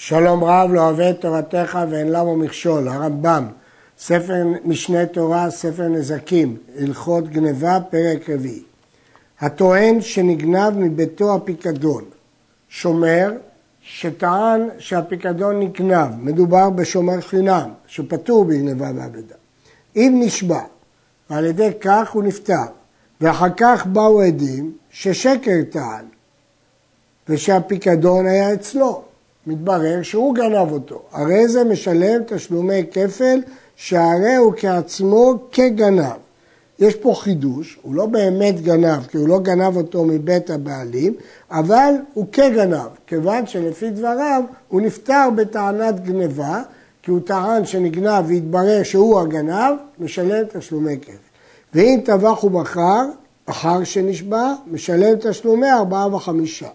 שלום רב לא אוהב את תורתך ואין למה מכשול, הרמב"ם, ספר משנה תורה, ספר נזקים, הלכות גניבה, פרק רביעי. הטוען שנגנב מביתו הפיקדון, שומר שטען שהפיקדון נגנב, מדובר בשומר חינם, שפטור בגניבה ועבדה. אם נשבע, ועל ידי כך הוא נפטר, ואחר כך באו עדים ששקר טען, ושהפיקדון היה אצלו. מתברר שהוא גנב אותו. הרי זה משלם תשלומי כפל שהרי הוא כעצמו כגנב. יש פה חידוש, הוא לא באמת גנב, כי הוא לא גנב אותו מבית הבעלים, אבל הוא כגנב, כיוון שלפי דבריו הוא נפטר בטענת גניבה, כי הוא טען שנגנב והתברר שהוא הגנב, משלם תשלומי כפל. ואם טבח ומכר, אחר שנשבע, משלם תשלומי ארבעה וחמישה.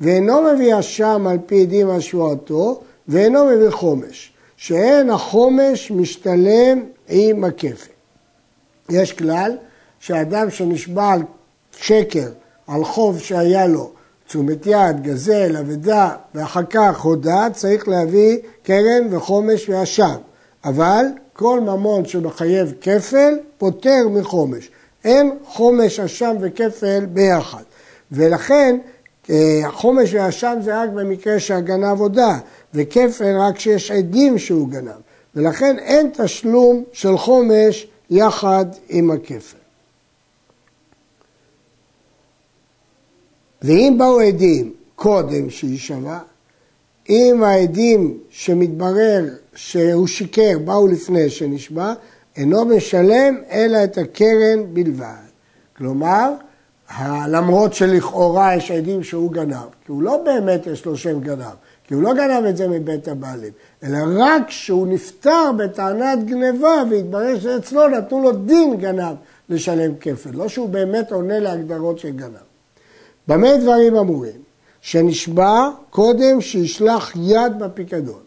ואינו מביא אשם על פי דין על שבועתו, ואינו מביא חומש, שאין החומש משתלם עם הכפל. יש כלל שאדם שנשבע על שקר, על חוב שהיה לו, תשומת יד, גזל, אבדה, ואחר כך הודה, צריך להביא קרן וחומש ואשם. אבל כל ממון שמחייב כפל, פוטר מחומש. אין חומש, אשם וכפל ביחד. ולכן החומש והאשם זה רק במקרה שהגנב הודה, וכפל רק כשיש עדים שהוא גנב. ולכן אין תשלום של חומש יחד עם הכפל. ואם באו עדים קודם שיישבע, אם העדים שמתברר שהוא שיקר באו לפני שנשבע, אינו משלם אלא את הקרן בלבד. כלומר, למרות שלכאורה יש עדים שהוא גנב, כי הוא לא באמת יש לו שם גנב, כי הוא לא גנב את זה מבית הבעלים, אלא רק כשהוא נפטר בטענת גניבה והתברר שאצלו נתנו לו דין גנב לשלם כפל, לא שהוא באמת עונה להגדרות של גנב. במה דברים אמורים? שנשבע קודם שישלח יד בפיקדון,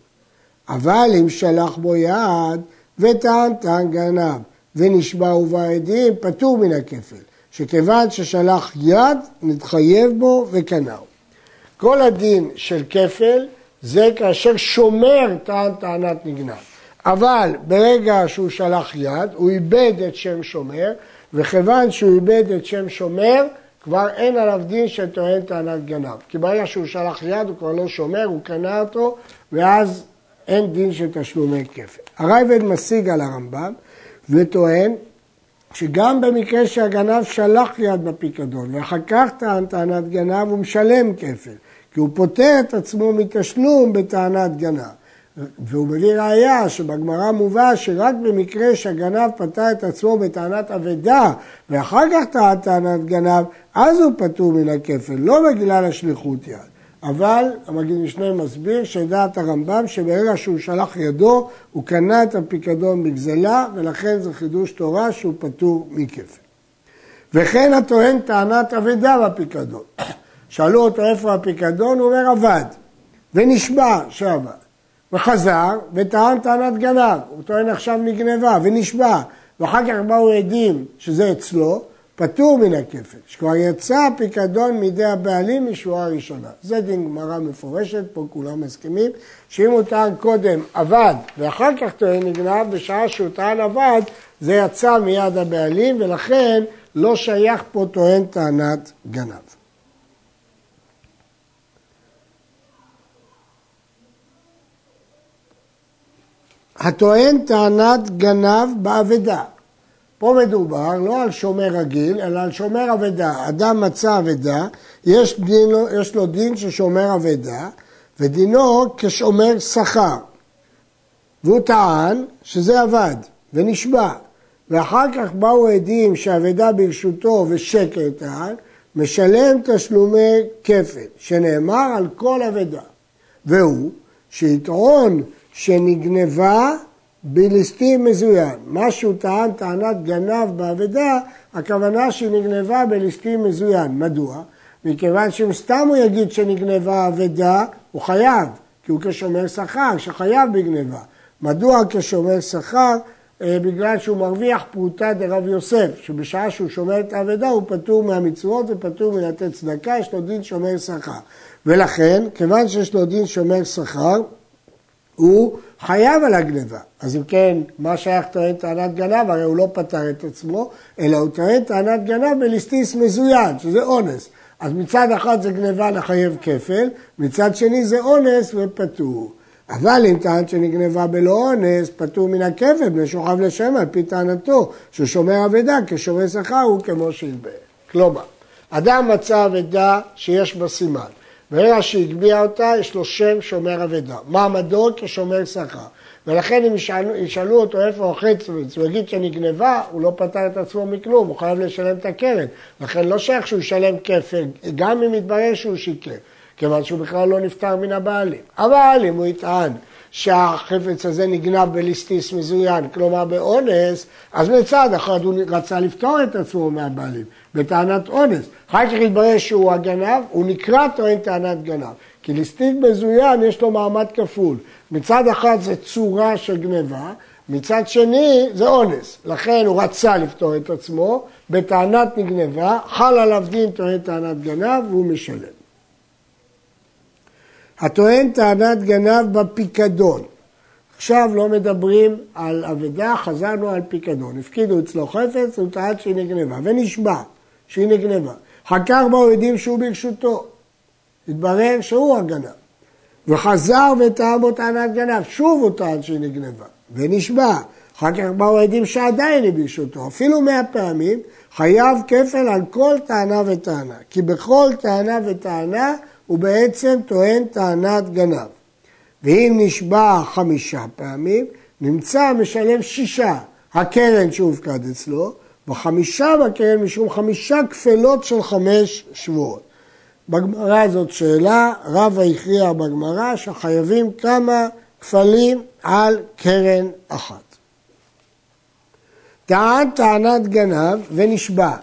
אבל אם שלח בו יד וטען טען גנב ונשבע ובא עדים, פטור מן הכפל. שכיוון ששלח יד, נתחייב בו וקנאו. כל הדין של כפל זה כאשר שומר טען טענת נגנב. אבל ברגע שהוא שלח יד, הוא איבד את שם שומר, וכיוון שהוא איבד את שם שומר, כבר אין עליו דין שטוען טענת גנב. כי ברגע שהוא שלח יד הוא כבר לא שומר, הוא קנה אותו, ואז אין דין של תשלומי כפל. הרייבד משיג על הרמב"ם וטוען שגם במקרה שהגנב שלח יד בפיקדון ואחר כך טען טענת גנב הוא משלם כפל, כי הוא פוטר את עצמו מתשלום בטענת גנב. והוא מביא ראייה שבגמרא מובא שרק במקרה שהגנב פתר את עצמו בטענת אבדה ואחר כך טען טענת גנב, אז הוא פטור מן הכפל, לא בגלל השליחות יד. אבל המגיד משנה מסביר שדעת הרמב"ם שברגע שהוא שלח ידו הוא קנה את הפיקדון בגזלה ולכן זה חידוש תורה שהוא פטור מכפל. וכן הטוען טענת אבדה בפיקדון. שאלו אותו איפה הפיקדון, הוא אומר אבד ונשבע שעבד. וחזר וטען טענת גנב, הוא טוען עכשיו נגנבה. ונשבע. ואחר כך באו עדים שזה אצלו פטור מן הכפל, שכבר יצא הפיקדון מידי הבעלים משורה ראשונה. זה דין גמרא מפורשת, פה כולם מסכימים, שאם הוא טען קודם עבד ואחר כך טוען נגנב, בשעה שהוא טען עבד, זה יצא מיד הבעלים, ולכן לא שייך פה טוען טענת גנב. הטוען טענת גנב באבדה. פה מדובר לא על שומר רגיל, אלא על שומר אבדה. אדם מצא אבדה, יש, יש לו דין של שומר אבדה, ודינו כשומר שכר. והוא טען שזה אבד, ונשבע. ואחר כך באו עדים שאבדה ברשותו ושקר טען, משלם תשלומי כפל, שנאמר על כל אבדה. והוא שיתרון שנגנבה בליסטים מזוין. מה שהוא טען טענת גנב באבדה, הכוונה שהיא נגנבה בליסטים מזוין. מדוע? מכיוון שאם סתם הוא יגיד שנגנבה אבדה, הוא חייב, כי הוא כשומר שכר, שחייב בגנבה. מדוע כשומר שכר אה, בגלל שהוא מרוויח פרוטה דרב יוסף, שבשעה שהוא שומר את האבדה הוא פטור מהמצוות ופטור מלתת צדקה, יש לו דין שומר שכר. ולכן, כיוון שיש לו דין שומר שכר, הוא חייב על הגניבה. אז אם כן, מה שייך טוען טענת גנב? הרי הוא לא פטר את עצמו, אלא הוא טוען טענת גנב בליסטיס מזוין, שזה אונס. אז מצד אחד זה גניבה לחייב כפל, מצד שני זה אונס ופטור. אבל אם טען שנגנבה בלא אונס, פטור מן הכפל, בני שוכב לשם על פי טענתו, שהוא שומר אבדה כשומר שכר הוא כמו שהלבא. כלומר, אדם מצא אבדה שיש בה סימן. ברגע שהגביה אותה, יש לו שם שומר אבדה. מעמדו כשומר שכר. ולכן אם ישאלו, ישאלו אותו איפה החץ, הוא יגיד שנגנבה, הוא לא פתר את עצמו מכלום, הוא חייב לשלם את הקרן. לכן לא שייך שהוא ישלם כפל, גם אם יתברר שהוא שיקר, כיוון שהוא בכלל לא נפטר מן הבעלים. אבל אם הוא יטען שהחפץ הזה נגנב בליסטיס מזוין, כלומר באונס, אז מצד אחד הוא רצה לפתור את עצמו מהבעלים, בטענת אונס. אחר כך יתברר שהוא הגנב, הוא נקרא טוען טענת גנב. כי ליסטיס מזוין יש לו מעמד כפול. מצד אחד זה צורה של גניבה, מצד שני זה אונס. לכן הוא רצה לפתור את עצמו, בטענת נגנבה, חל עליו דין טוען טענת גנב והוא משלם. הטוען טענת גנב בפיקדון. עכשיו לא מדברים על אבדה, חזרנו על פיקדון. הפקידו אצלו חפץ, הוא טען שהיא נגנבה, ונשבע שהיא נגנבה. אחר כך באו עדים שהוא ברשותו. התברר שהוא הגנב. וחזר וטען בו טענת גנב, שוב הוא טען שהיא נגנבה, ונשבע. אחר כך באו עדים שעדיין היא ברשותו, אפילו מאה פעמים, חייב כפל על כל טענה וטענה. כי בכל טענה וטענה הוא בעצם טוען טענת גנב. ואם נשבע חמישה פעמים, נמצא משלם שישה, הקרן שהופקד אצלו, וחמישה בקרן משום חמישה כפלות של חמש שבועות. בגמרא זאת שאלה, רבא הכריע בגמרא שחייבים כמה כפלים על קרן אחת. טען טענת גנב ונשבע.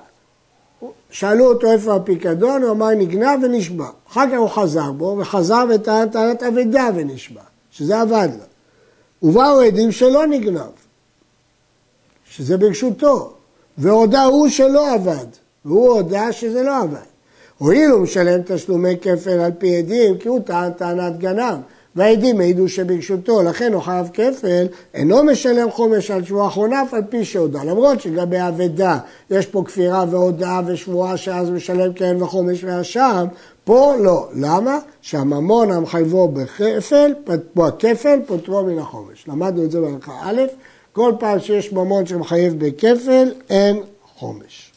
שאלו אותו איפה הפיקדון, הוא אמר נגנב ונשבע. אחר כך הוא חזר בו וחזר וטען טענת אבדה ונשבע, שזה עבד לו. ובאו עדים שלא נגנב, שזה ברשותו, והודה הוא שלא עבד, והוא הודה שזה לא עבד. הואיל הוא משלם תשלומי כפל על פי עדים, כי הוא טען טענת גנב, והעדים העידו שברשותו, לכן הוא חייב כפל, אינו משלם חומש על שבועה אחרונה אף על פי שהודה. למרות שלגבי אבדה יש פה כפירה והודאה ושבועה שאז משלם קרן וחומש והשם, פה לא. למה? שהממון המחייבו בכפל, בכפל פוטרו מן החומש. למדנו את זה בהלכה א', כל פעם שיש ממון שמחייב בכפל, אין חומש.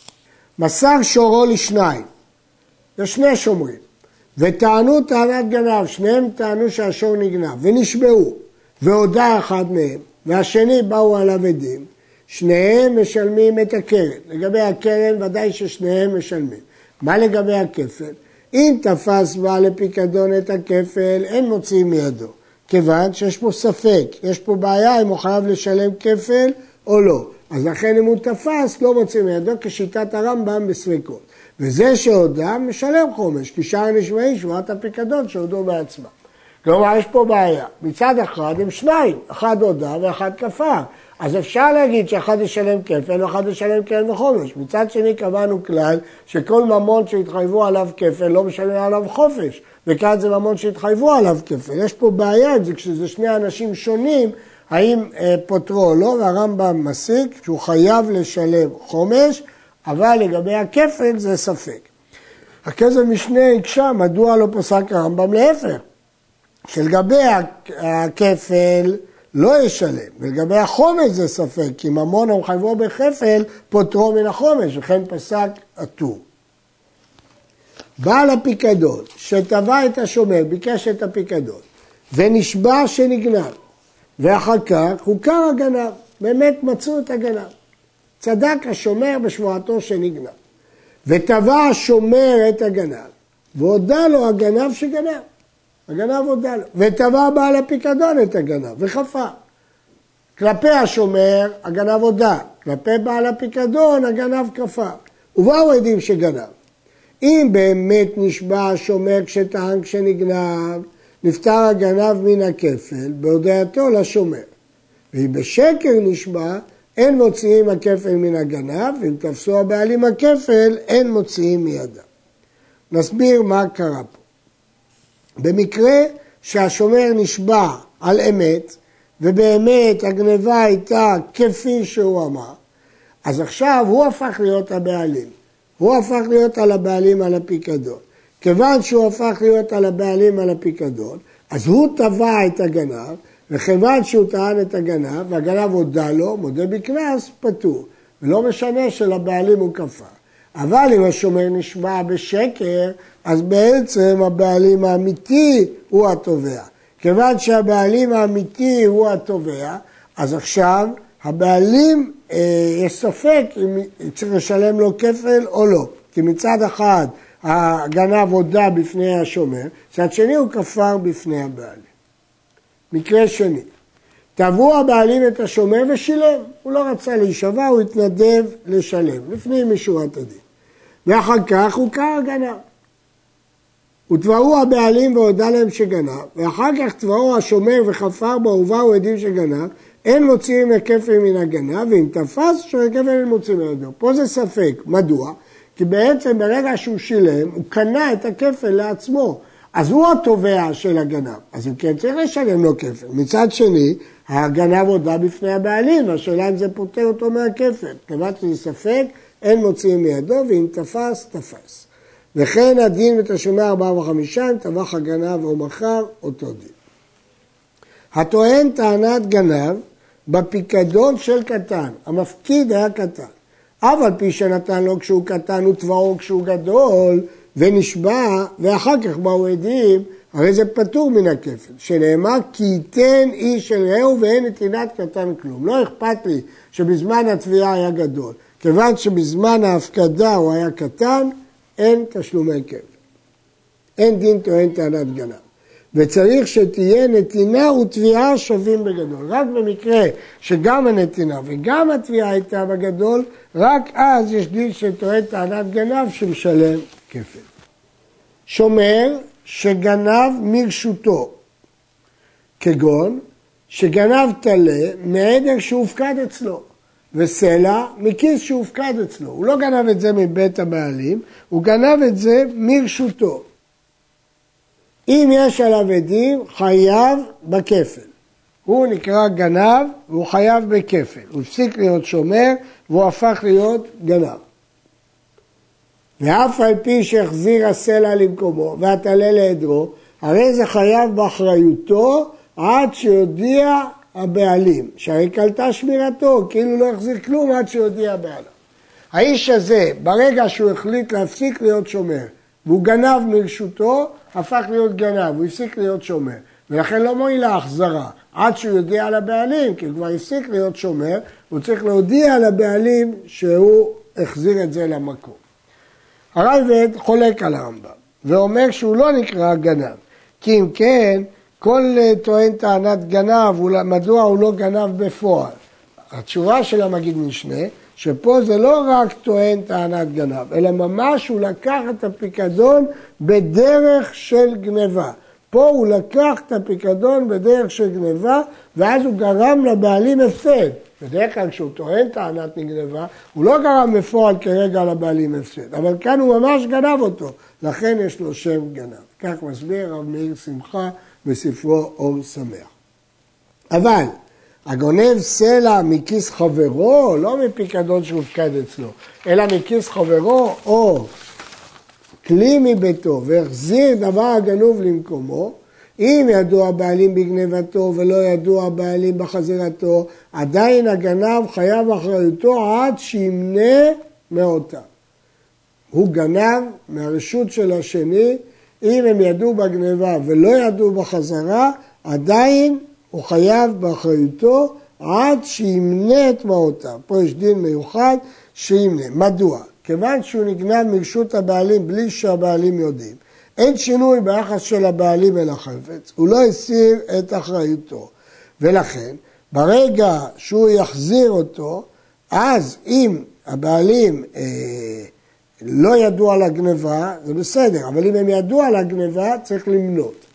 מסר שורו לשניים. יש שני שומרים, וטענו טענת גנב, שניהם טענו שהשור נגנב, ונשבעו, והודה אחד מהם, והשני באו עליו עדים, שניהם משלמים את הקרן. לגבי הקרן ודאי ששניהם משלמים. מה לגבי הכפל? אם תפס בעל הפיקדון את הכפל, אין מוציאים מידו, כיוון שיש פה ספק, יש פה בעיה אם הוא חייב לשלם כפל או לא. אז לכן אם הוא תפס, לא מוציאים מידו כשיטת הרמב"ם בספקות. וזה שהודה משלם חומש, כי שער נשמעי שבועת הפיקדון שהודו בעצמם. כלומר, יש פה בעיה. מצד אחד הם שניים, אחד הודה ואחד כפר. אז אפשר להגיד שאחד ישלם כפל ואחד ישלם קרן וחומש. מצד שני קבענו כלל שכל ממון שהתחייבו עליו כפל לא משלם עליו חופש, וכאן זה ממון שהתחייבו עליו כפל. יש פה בעיה עם זה, כשזה שני אנשים שונים, האם אה, פוטרו או לא, והרמב"ם מסיק שהוא חייב לשלם חומש, אבל לגבי הכפל זה ספק. הכסף משנה הקשה מדוע לא פסק הרמב"ם להפך, שלגבי הכפל לא ישלם, ולגבי החומש זה ספק, כי ממון המחייבו בכפל פוטרו מן החומש, וכן פסק הטור. בעל הפיקדון שטבע את השומר, ביקש את הפיקדון, ונשבע שנגנב, ואחר כך הוכר הגנב, באמת מצאו את הגנב. צדק השומר בשבועתו שנגנב. ותבע השומר את הגנב, והודה לו הגנב שגנב. הגנב הודה לו. ותבע בעל הפיקדון את הגנב, וחפה. כלפי השומר הגנב הודה, כלפי בעל הפיקדון הגנב כפה. ובאו עדים שגנב. אם באמת נשבע השומר כשטען כשנגנב, נפטר הגנב מן הכפל בהודייתו לשומר. ואם בשקר נשבע, אין מוציאים הכפל מן הגנב, ואם תפסו הבעלים הכפל, אין מוציאים מידם. נסביר מה קרה פה. במקרה שהשומר נשבע על אמת, ובאמת הגניבה הייתה כפי שהוא אמר, אז עכשיו הוא הפך להיות הבעלים. הוא הפך להיות על הבעלים על הפיקדון. כיוון שהוא הפך להיות על הבעלים על הפיקדון, אז הוא תבע את הגנב, וכיוון שהוא טען את הגנב, והגנב הודה לו, מודה בקנס, פטור. ולא משנה שלבעלים הוא כפר. אבל אם השומר נשבע בשקר, אז בעצם הבעלים האמיתי הוא התובע. כיוון שהבעלים האמיתי הוא התובע, אז עכשיו הבעלים, אה, יש ספק אם צריך לשלם לו כפל או לא. כי מצד אחד הגנב הודה בפני השומר, מצד שני הוא כפר בפני הבעלים. מקרה שני, תבעו הבעלים את השומר ושילם, הוא לא רצה להישבע, הוא התנדב לשלם, לפנים משורת הדין. ואחר כך הוא קרא גנב. ותבעו הבעלים והודה להם שגנב, ואחר כך תבעו השומר וחפר בו ובאו עדים שגנב, אין מוציאים הכפל מן הגנב, ואם תפס, שהכפל אין מוציאים מידו. פה זה ספק, מדוע? כי בעצם ברגע שהוא שילם, הוא קנה את הכפל לעצמו. אז הוא התובע של הגנב, אז הוא כן צריך לשלם לו כפל. מצד שני, הגנב הודה בפני הבעלים, השאלה אם זה פוטר אותו מהכפל. כיוון שזה ספק, אין מוציאים מידו, ואם תפס, תפס. וכן הדין בתשלומי ארבעה וחמישה, אם טבח הגנב או מכר, אותו דין. הטוען טענת גנב בפיקדון של קטן, המפקיד היה קטן. אף על פי שנתן לו כשהוא קטן ותבעו כשהוא גדול, ונשבע, ואחר כך באו עדים, הרי זה פטור מן הכפל, שנאמר כי ייתן איש אל רעהו ואין נתינת קטן כלום. לא אכפת לי שבזמן התביעה היה גדול. כיוון שבזמן ההפקדה הוא היה קטן, אין תשלומי כפל. אין דין טוען טענת גנב. וצריך שתהיה נתינה ותביעה שווים בגדול. רק במקרה שגם הנתינה וגם התביעה הייתה בגדול, רק אז יש דין שטוען טענת גנב שמשלם כפל. שומר שגנב מרשותו, כגון שגנב טלה מעדר שהופקד אצלו, וסלע מכיס שהופקד אצלו. הוא לא גנב את זה מבית הבעלים, הוא גנב את זה מרשותו. אם יש עליו עדים, חייב בכפל. הוא נקרא גנב והוא חייב בכפל. הוא הפסיק להיות שומר והוא הפך להיות גנב. ואף על פי שהחזיר הסלע למקומו והטלה לעדרו, הרי זה חייב באחריותו עד שיודיע הבעלים, שהרי קלטה שמירתו, כאילו לא החזיר כלום עד שיודיע הבעלים. האיש הזה, ברגע שהוא החליט להפסיק להיות שומר, והוא גנב מרשותו, הפך להיות גנב, הוא הפסיק להיות שומר. ולכן לא מועילה החזרה, עד שהוא יודיע לבעלים, כי הוא כבר הפסיק להיות שומר, הוא צריך להודיע לבעלים שהוא החזיר את זה למקום. הרייבד חולק על הרמב"ם, ואומר שהוא לא נקרא גנב, כי אם כן, כל טוען טענת גנב, מדוע הוא לא גנב בפועל? התשובה של המגיד משנה, שפה זה לא רק טוען טענת גנב, אלא ממש הוא לקח את הפיקדון בדרך של גניבה. פה הוא לקח את הפיקדון בדרך של גניבה, ואז הוא גרם לבעלים הפסד. בדרך כלל כשהוא טוען טענת נגנבה, הוא לא גרם בפועל כרגע לבעלים הפסד, אבל כאן הוא ממש גנב אותו, לכן יש לו שם גנב. כך מסביר רב מאיר שמחה בספרו אור שמח. אבל הגונב סלע מכיס חברו, לא מפיקדון שהופקד אצלו, אלא מכיס חברו, או כלי מביתו והחזיר דבר הגנוב למקומו, אם ידוע הבעלים בגנבתו ולא ידוע הבעלים בחזירתו, עדיין הגנב חייב אחריותו עד שימנה מאותה. הוא גנב מהרשות של השני, אם הם ידעו בגניבה ולא ידעו בחזרה, עדיין הוא חייב באחריותו עד שימנה את מעותיו. פה יש דין מיוחד שימנה. מדוע? כיוון שהוא נגנב מרשות הבעלים בלי שהבעלים יודעים, אין שינוי ביחס של הבעלים אל החפץ, הוא לא הסיר את אחריותו. ולכן, ברגע שהוא יחזיר אותו, אז אם הבעלים אה, לא ידעו על הגניבה, זה בסדר, אבל אם הם ידעו על הגניבה, צריך למנות.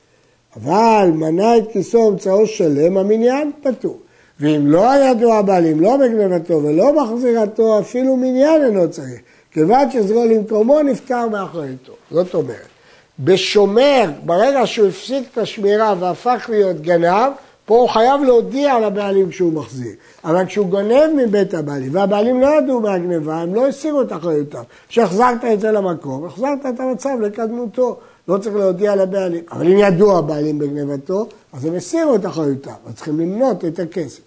אבל מנה את כיסו אמצעו שלם, המניין פטור. ואם לא ידעו הבעלים, לא בגנבתו ולא בחזירתו, אפילו מניין אינו צריך. כיוון שזרוע למקומו נפטר מאחריתו. זאת אומרת, בשומר, ברגע שהוא הפסיק את השמירה והפך להיות גנב, פה הוא חייב להודיע לבעלים כשהוא מחזיר. אבל כשהוא גונב מבית הבעלים, והבעלים לא ידעו מהגניבה, הם לא הסירו את אחריותם. כשהחזרת את זה למקום, החזרת את המצב לקדמותו. לא צריך להודיע לבעלים. אבל אם ידעו הבעלים בגנבתו, אז הם הסירו את אחריותם, אז צריכים למנות את הכסף.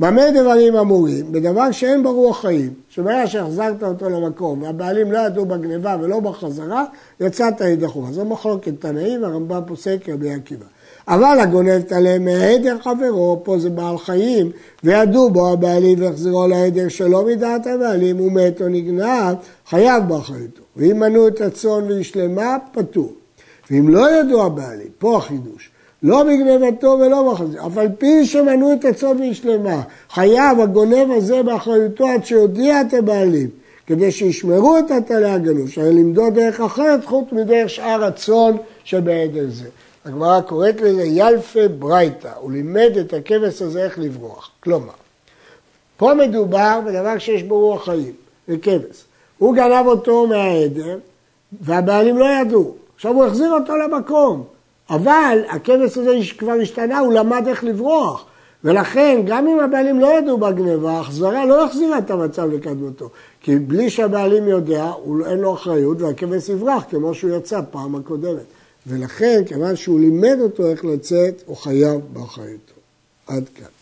במה דברים אמורים? בדבר שאין בו רוח חיים, שברגע שהחזרת אותו למקום והבעלים לא ידעו בגניבה ולא בחזרה, יצאת ידי חובה. זו מחלוקת תנאים, הרמב"ם פוסק רבי עקיבא. אבל הגונב תלה מהעדר חברו, פה זה בעל חיים, וידעו בו הבעלים והחזירו לעדר שלא מדעת הבעלים, הוא מת או נגנב, חייב באחריותו. ואם מנו את הצאן והשלמה, פטור. ואם לא ידעו הבעלים, פה החידוש, לא בגנבתו ולא בחזיר, אף על פי שמנעו את הצאן והשלמה, חייב הגונב הזה באחריותו עד שיודיע את הבעלים, כדי שישמרו את הטלה הגנוב, שהרי למדוד דרך אחרת חוץ מדרך שאר הצאן שבעדר זה. הגמרא קוראת לזה ילפה ברייתא, הוא לימד את הכבש הזה איך לברוח. כלומר, פה מדובר בדבר שיש בו רוח חיים, זה כבש. הוא גנב אותו מהעדר, והבעלים לא ידעו. עכשיו הוא החזיר אותו למקום, אבל הכבש הזה כבר השתנה, הוא למד איך לברוח. ולכן, גם אם הבעלים לא ידעו בגניבה, ההחזרה לא החזירה את המצב לקדמותו. כי בלי שהבעלים יודע, הוא, אין לו אחריות והכבש יברח, כמו שהוא יצא פעם הקודמת. ולכן, כיוון שהוא לימד אותו איך לצאת, הוא חייב באחריותו. עד כאן.